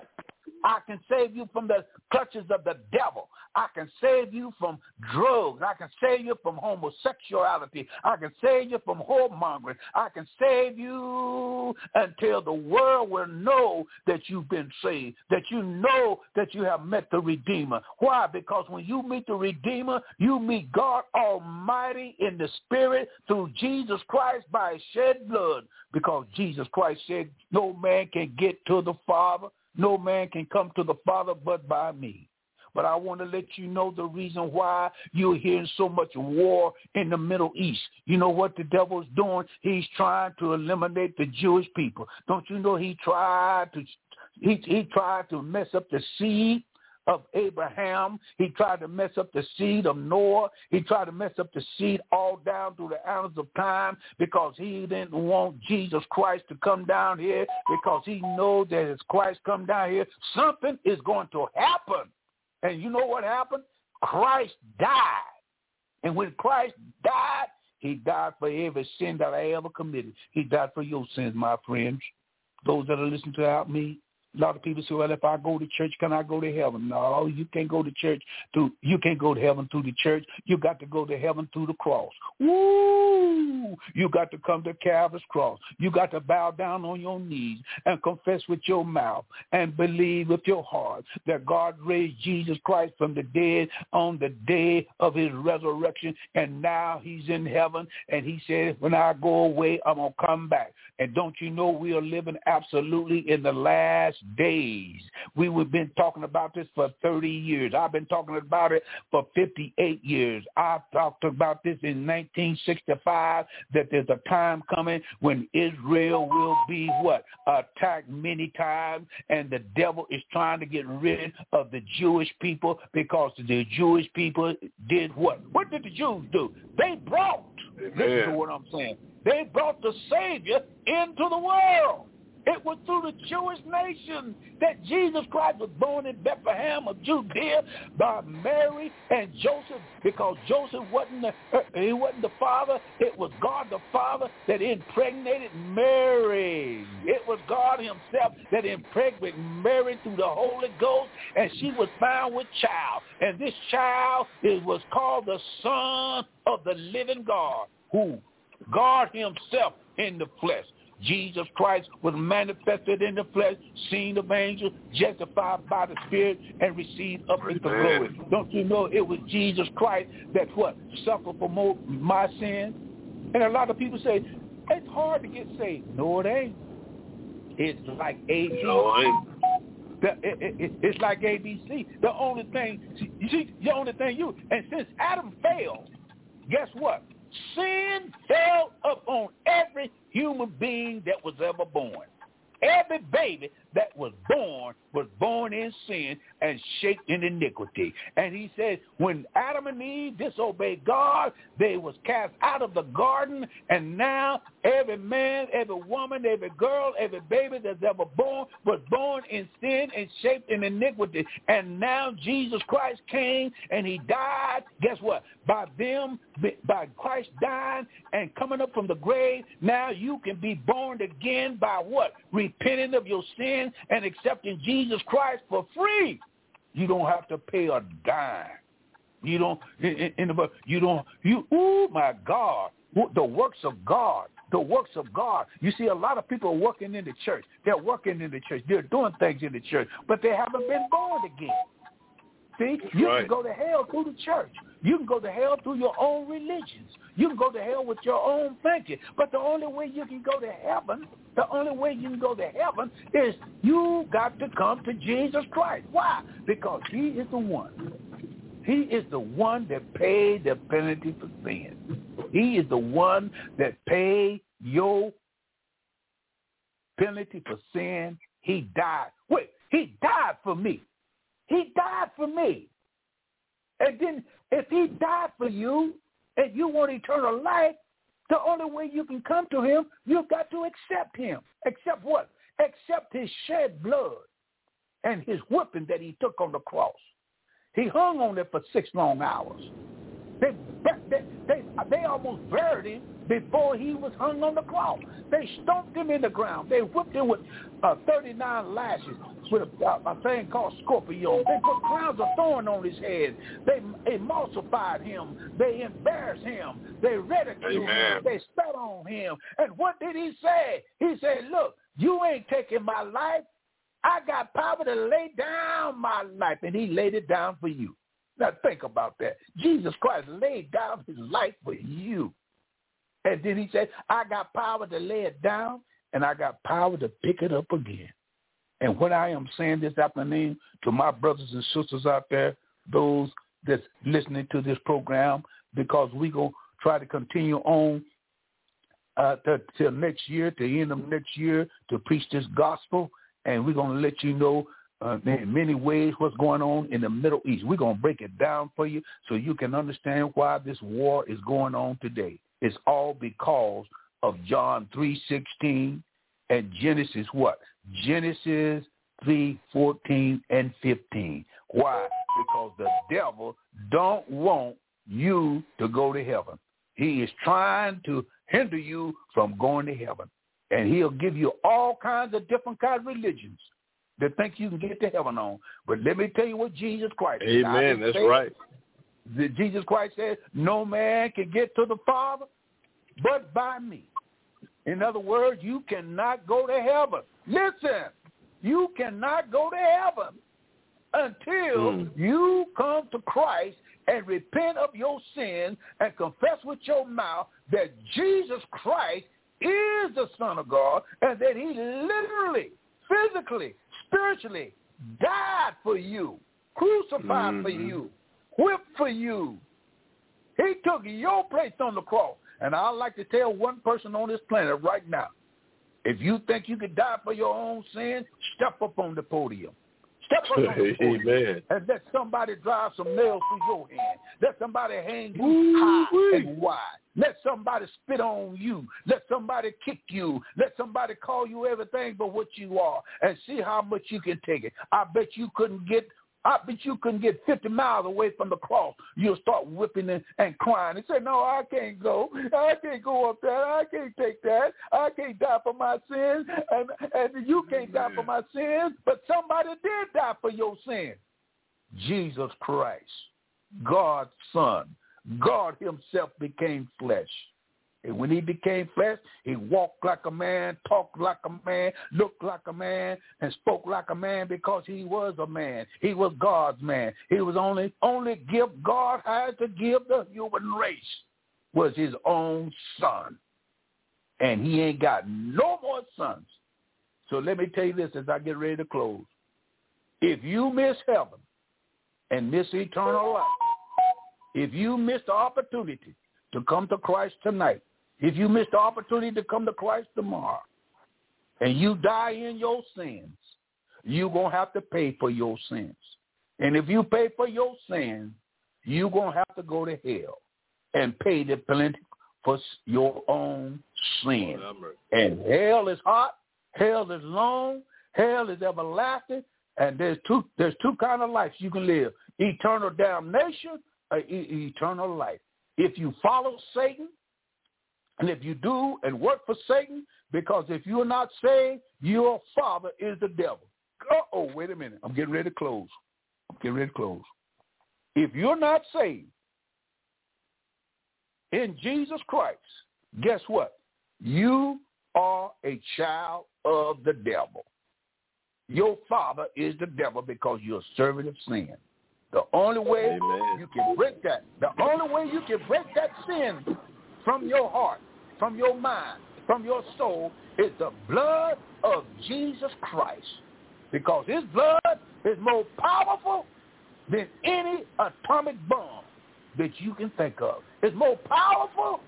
I can save you from the clutches of the devil. I can save you from drugs. I can save you from homosexuality. I can save you from whoremongering. I can save you until the world will know that you've been saved, that you know that you have met the Redeemer. Why? Because when you meet the Redeemer, you meet God Almighty in the Spirit through Jesus Christ by shed blood. Because Jesus Christ said, no man can get to the Father no man can come to the Father but by me. But I want to let you know the reason why you're hearing so much war in the Middle East. You know what the devil's doing? He's trying to eliminate the Jewish people. Don't you know he tried to he he tried to mess up the seed of Abraham. He tried to mess up the seed of Noah. He tried to mess up the seed all down through the annals of time because he didn't want Jesus Christ to come down here because he knows that as Christ come down here, something is going to happen. And you know what happened? Christ died. And when Christ died, he died for every sin that I ever committed. He died for your sins, my friends. Those that are listening to me, a lot of people say, well, if I go to church, can I go to heaven? No, you can't go to church through, you can't go to heaven through the church. You got to go to heaven through the cross. Woo! You got to come to Calvary's cross. You got to bow down on your knees and confess with your mouth and believe with your heart that God raised Jesus Christ from the dead on the day of his resurrection. And now he's in heaven. And he said, when I go away, I'm going to come back. And don't you know we are living absolutely in the last days. We have been talking about this for 30 years. I've been talking about it for 58 years. I talked about this in 1965 that there's a time coming when Israel will be what? Attacked many times and the devil is trying to get rid of the Jewish people because the Jewish people did what? What did the Jews do? They brought, listen to what I'm saying, they brought the Savior into the world. It was through the Jewish nation that Jesus Christ was born in Bethlehem of Judea by Mary and Joseph, because Joseph wasn't the, uh, he wasn't the father. It was God the Father that impregnated Mary. It was God himself that impregnated Mary through the Holy Ghost, and she was found with child. And this child is, was called the Son of the living God, who God himself in the flesh. Jesus Christ was manifested in the flesh, seen of angels, justified by the Spirit, and received up into glory. Don't you know it was Jesus Christ that what? Suffered for more, my sins? And a lot of people say, it's hard to get saved. No, it ain't. It's like ABC. No, I ain't. The, it, it, it, it's like ABC. The only thing, you see, the only thing you, and since Adam failed, guess what? Sin fell upon every human being that was ever born. Every baby that was born was born in sin and shaped in iniquity. And he said, when Adam and Eve disobeyed God, they was cast out of the garden. And now every man, every woman, every girl, every baby that's ever born was born in sin and shaped in iniquity. And now Jesus Christ came and he died. Guess what? By them, by Christ dying and coming up from the grave, now you can be born again by what? Repenting of your sin and accepting Jesus Christ for free. You don't have to pay a dime. You don't in, in the you don't you oh my God the works of God the works of God. You see, a lot of people are working in the church. They're working in the church. They're doing things in the church, but they haven't been born again. See, you right. can go to hell through the church. You can go to hell through your own religions. You can go to hell with your own thinking. But the only way you can go to heaven, the only way you can go to heaven is you got to come to Jesus Christ. Why? Because he is the one. He is the one that paid the penalty for sin. He is the one that paid your penalty for sin. He died. Wait, he died for me. He died for me. And then if he died for you and you want eternal life, the only way you can come to him, you've got to accept him. Accept what? Accept his shed blood and his whipping that he took on the cross. He hung on there for six long hours. They, they, they, they almost buried him before he was hung on the cross. They stomped him in the ground. They whipped him with uh, 39 lashes with a, a thing called scorpion. They put crowns of thorn on his head. They emulsified him. They embarrassed him. They ridiculed Amen. him. They spat on him. And what did he say? He said, look, you ain't taking my life. I got power to lay down my life. And he laid it down for you. Now think about that. Jesus Christ laid down his life for you. And then he said, I got power to lay it down and I got power to pick it up again. And what I am saying this afternoon to my brothers and sisters out there, those that's listening to this program, because we're going to try to continue on uh, to, till next year, to end of next year, to preach this gospel. And we're going to let you know uh, in many ways what's going on in the Middle East. We're going to break it down for you so you can understand why this war is going on today. It's all because of John 3.16 and Genesis what? Genesis 3.14 and 15. Why? Because the devil don't want you to go to heaven. He is trying to hinder you from going to heaven. And he'll give you all kinds of different kinds of religions that think you can get to heaven on. But let me tell you what Jesus Christ said. Amen. That's said, right. Jesus Christ said, no man can get to the Father but by me. In other words, you cannot go to heaven. Listen, you cannot go to heaven until Mm. you come to Christ and repent of your sins and confess with your mouth that Jesus Christ is the Son of God and that he literally, physically, spiritually died for you, crucified for Mhm. you, whipped for you. He took your place on the cross. And I'd like to tell one person on this planet right now, if you think you could die for your own sins, step up on the podium. Step on <laughs> Amen. and let somebody drive some nails through your hand. Let somebody hang you high and wide. Let somebody spit on you. Let somebody kick you. Let somebody call you everything but what you are and see how much you can take it. I bet you couldn't get I bet you couldn't get 50 miles away from the cross. You'll start whipping and, and crying and say, no, I can't go. I can't go up there. I can't take that. I can't die for my sins. And, and you can't die for my sins. But somebody did die for your sins. Jesus Christ, God's son. God himself became flesh. And when he became flesh, he walked like a man, talked like a man, looked like a man, and spoke like a man because he was a man. He was God's man. He was only only gift God had to give the human race was his own son. And he ain't got no more sons. So let me tell you this as I get ready to close. If you miss heaven and miss eternal life, if you miss the opportunity to come to Christ tonight, if you miss the opportunity to come to Christ tomorrow, and you die in your sins, you're going to have to pay for your sins. And if you pay for your sins, you're going to have to go to hell and pay the penalty for your own sin. And hell is hot, hell is long, hell is everlasting, and there's two there's two kind of lives you can live: eternal damnation or e- eternal life. If you follow Satan, and if you do and work for Satan, because if you're not saved, your father is the devil. Uh oh, wait a minute. I'm getting ready to close. I'm getting ready to close. If you're not saved in Jesus Christ, guess what? You are a child of the devil. Your father is the devil because you're a servant of sin. The only way Amen. you can break that, the only way you can break that sin from your heart, from your mind, from your soul is the blood of Jesus Christ. Because his blood is more powerful than any atomic bomb that you can think of. It's more powerful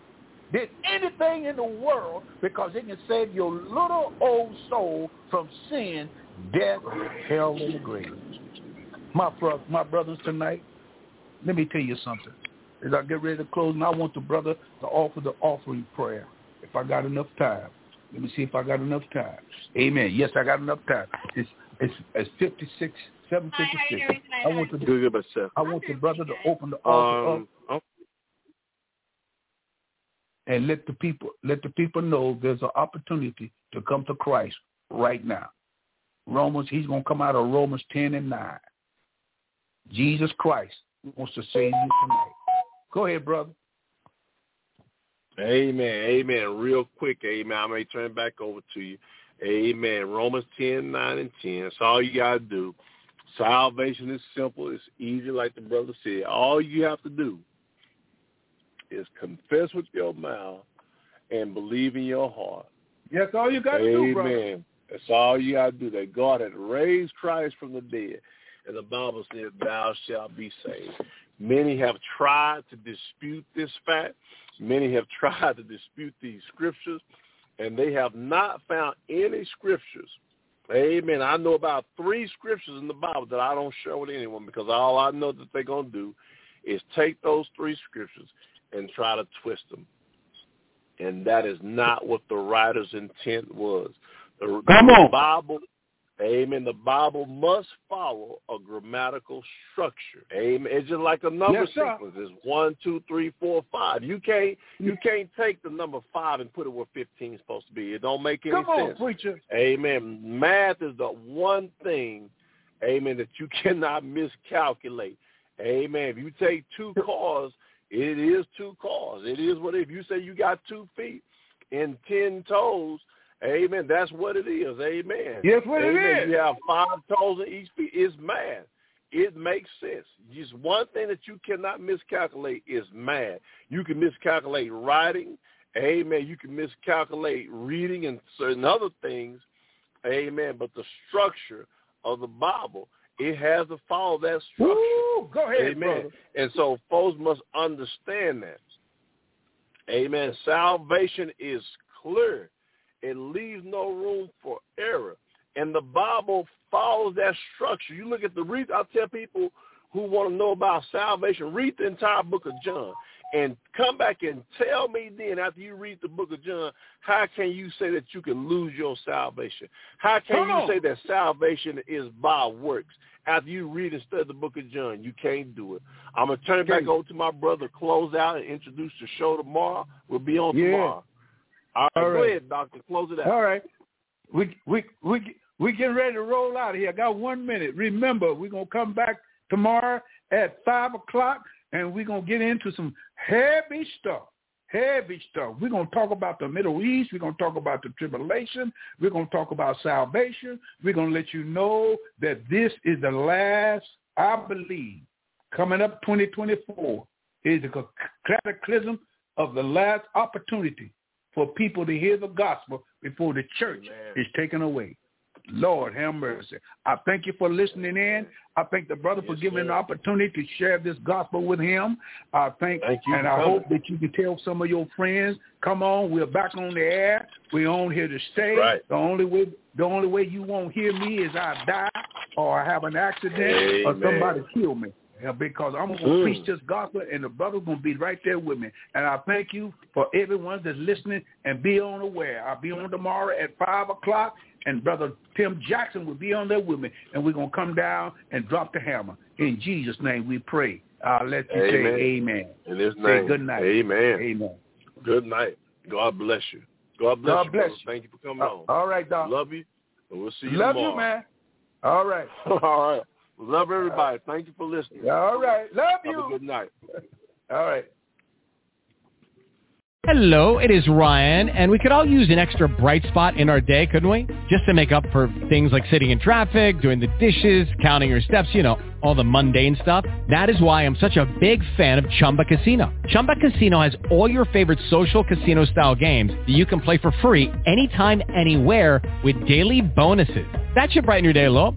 than anything in the world because it can save your little old soul from sin, death, hell, and the grave. My, my brothers tonight, let me tell you something. As I get ready to close, and I want the brother to offer the offering prayer. If I got enough time. Let me see if I got enough time. Amen. Yes, I got enough time. It's it's it's fifty six, seven Hi, how fifty you six. doing tonight, I want honey? the Good, good, myself. I want the brother to open the altar up Um, oh, and let the people let the people know there's an opportunity to come to Christ right now. Romans, he's gonna come out of Romans ten and nine. Jesus Christ wants to save you tonight. Go ahead, brother. Amen. Amen. Real quick, amen. I may turn it back over to you. Amen. Romans 10, 9, and 10. That's all you got to do. Salvation is simple. It's easy, like the brother said. All you have to do is confess with your mouth and believe in your heart. That's all you got to do, brother. Amen. That's all you got to do. That God had raised Christ from the dead. And the Bible says, thou shalt be saved. Many have tried to dispute this fact. Many have <laughs> tried to dispute these scriptures, and they have not found any scriptures. Amen. I know about three scriptures in the Bible that I don't share with anyone because all I know that they're going to do is take those three scriptures and try to twist them. And that is not what the writer's intent was. The, Come the on. Bible, amen, the Bible must follow a grammatical structure. Amen. It's just like a number Yes, sequence. It's one, two, three, four, five. You can't you can't take the number five and put it where fifteen is supposed to be. It don't make any Come on, sense. preacher. Amen. Math is the one thing, amen, that you <laughs> cannot miscalculate. Amen. If you take two cars, it is two cars. It is what if you say you got two feet and ten toes, amen, that's what it is. Amen. Yes, what it amen. is. You have five toes in each feet. It's math. It makes sense. Just one thing that you cannot miscalculate is math. You can miscalculate writing. Amen. You can miscalculate reading and certain other things. Amen. But the structure of the Bible, it has to follow that structure. Woo, go ahead, Amen. brother. And so folks must understand that. Amen. Salvation is clear. It leaves no room for error. And the Bible follows that structure. You look at the read I tell people who want to know about salvation, read the entire book of John and come back and tell me then after you read the book of John, how can you say that you can lose your salvation? How can Come you on. say that salvation is by works? After you read and study the book of John, you can't do it. I'm gonna turn it back over to my brother, close out and introduce the show tomorrow. We'll be on Yeah. tomorrow. All right, All go ahead, doctor. Close it out. All right. We we we we getting ready to roll out of here. I got one minute. Remember, we're gonna come back tomorrow at five o'clock and we're gonna get into some heavy stuff. Heavy stuff. We're gonna talk about the Middle East, we're gonna talk about the tribulation, we're gonna talk about salvation, we're gonna let you know that this is the last, I believe, coming up twenty twenty four is a cataclysm of the last opportunity for people to hear the gospel before the church Amen. is taken away. Lord, have mercy. I thank you for listening in. I thank the brother for giving the opportunity to share this gospel with him. I thank, Thank you and for I hope that you can tell some of your friends, come on, we're back on the air. We're on here to stay. Right. The only way, the only way you won't hear me is I die or I have an accident or somebody kill me. Yeah, because I'm going to Mm. preach this gospel, and the brother's going to be right there with me. And I thank you for everyone that's listening, and be on aware. I'll be on tomorrow at 5 o'clock, and Brother Tim Jackson will be on there with me, and we're going to come down and drop the hammer. In Jesus' name we pray. I'll let you Amen. say amen. In His name. Say good night. Amen. Amen. Good night. God bless you. God bless God you. bless you. Thank you for coming Uh, on. all right, Doc. Love you, and we'll see you Love tomorrow. you, man. All right. <laughs> All right. Love uh, everybody. Thank you for listening. All right. Love you. Have a good night. <laughs> All right. Hello, it is Ryan, and we could all use an extra bright spot in our day, couldn't we? Just to make up for things like sitting in traffic, doing the dishes, counting your steps, you know, all the mundane stuff. That is why I'm such a big fan of Chumba Casino. Chumba Casino has all your favorite social casino style games that you can play for free anytime, anywhere with daily bonuses. That should brighten your day a little.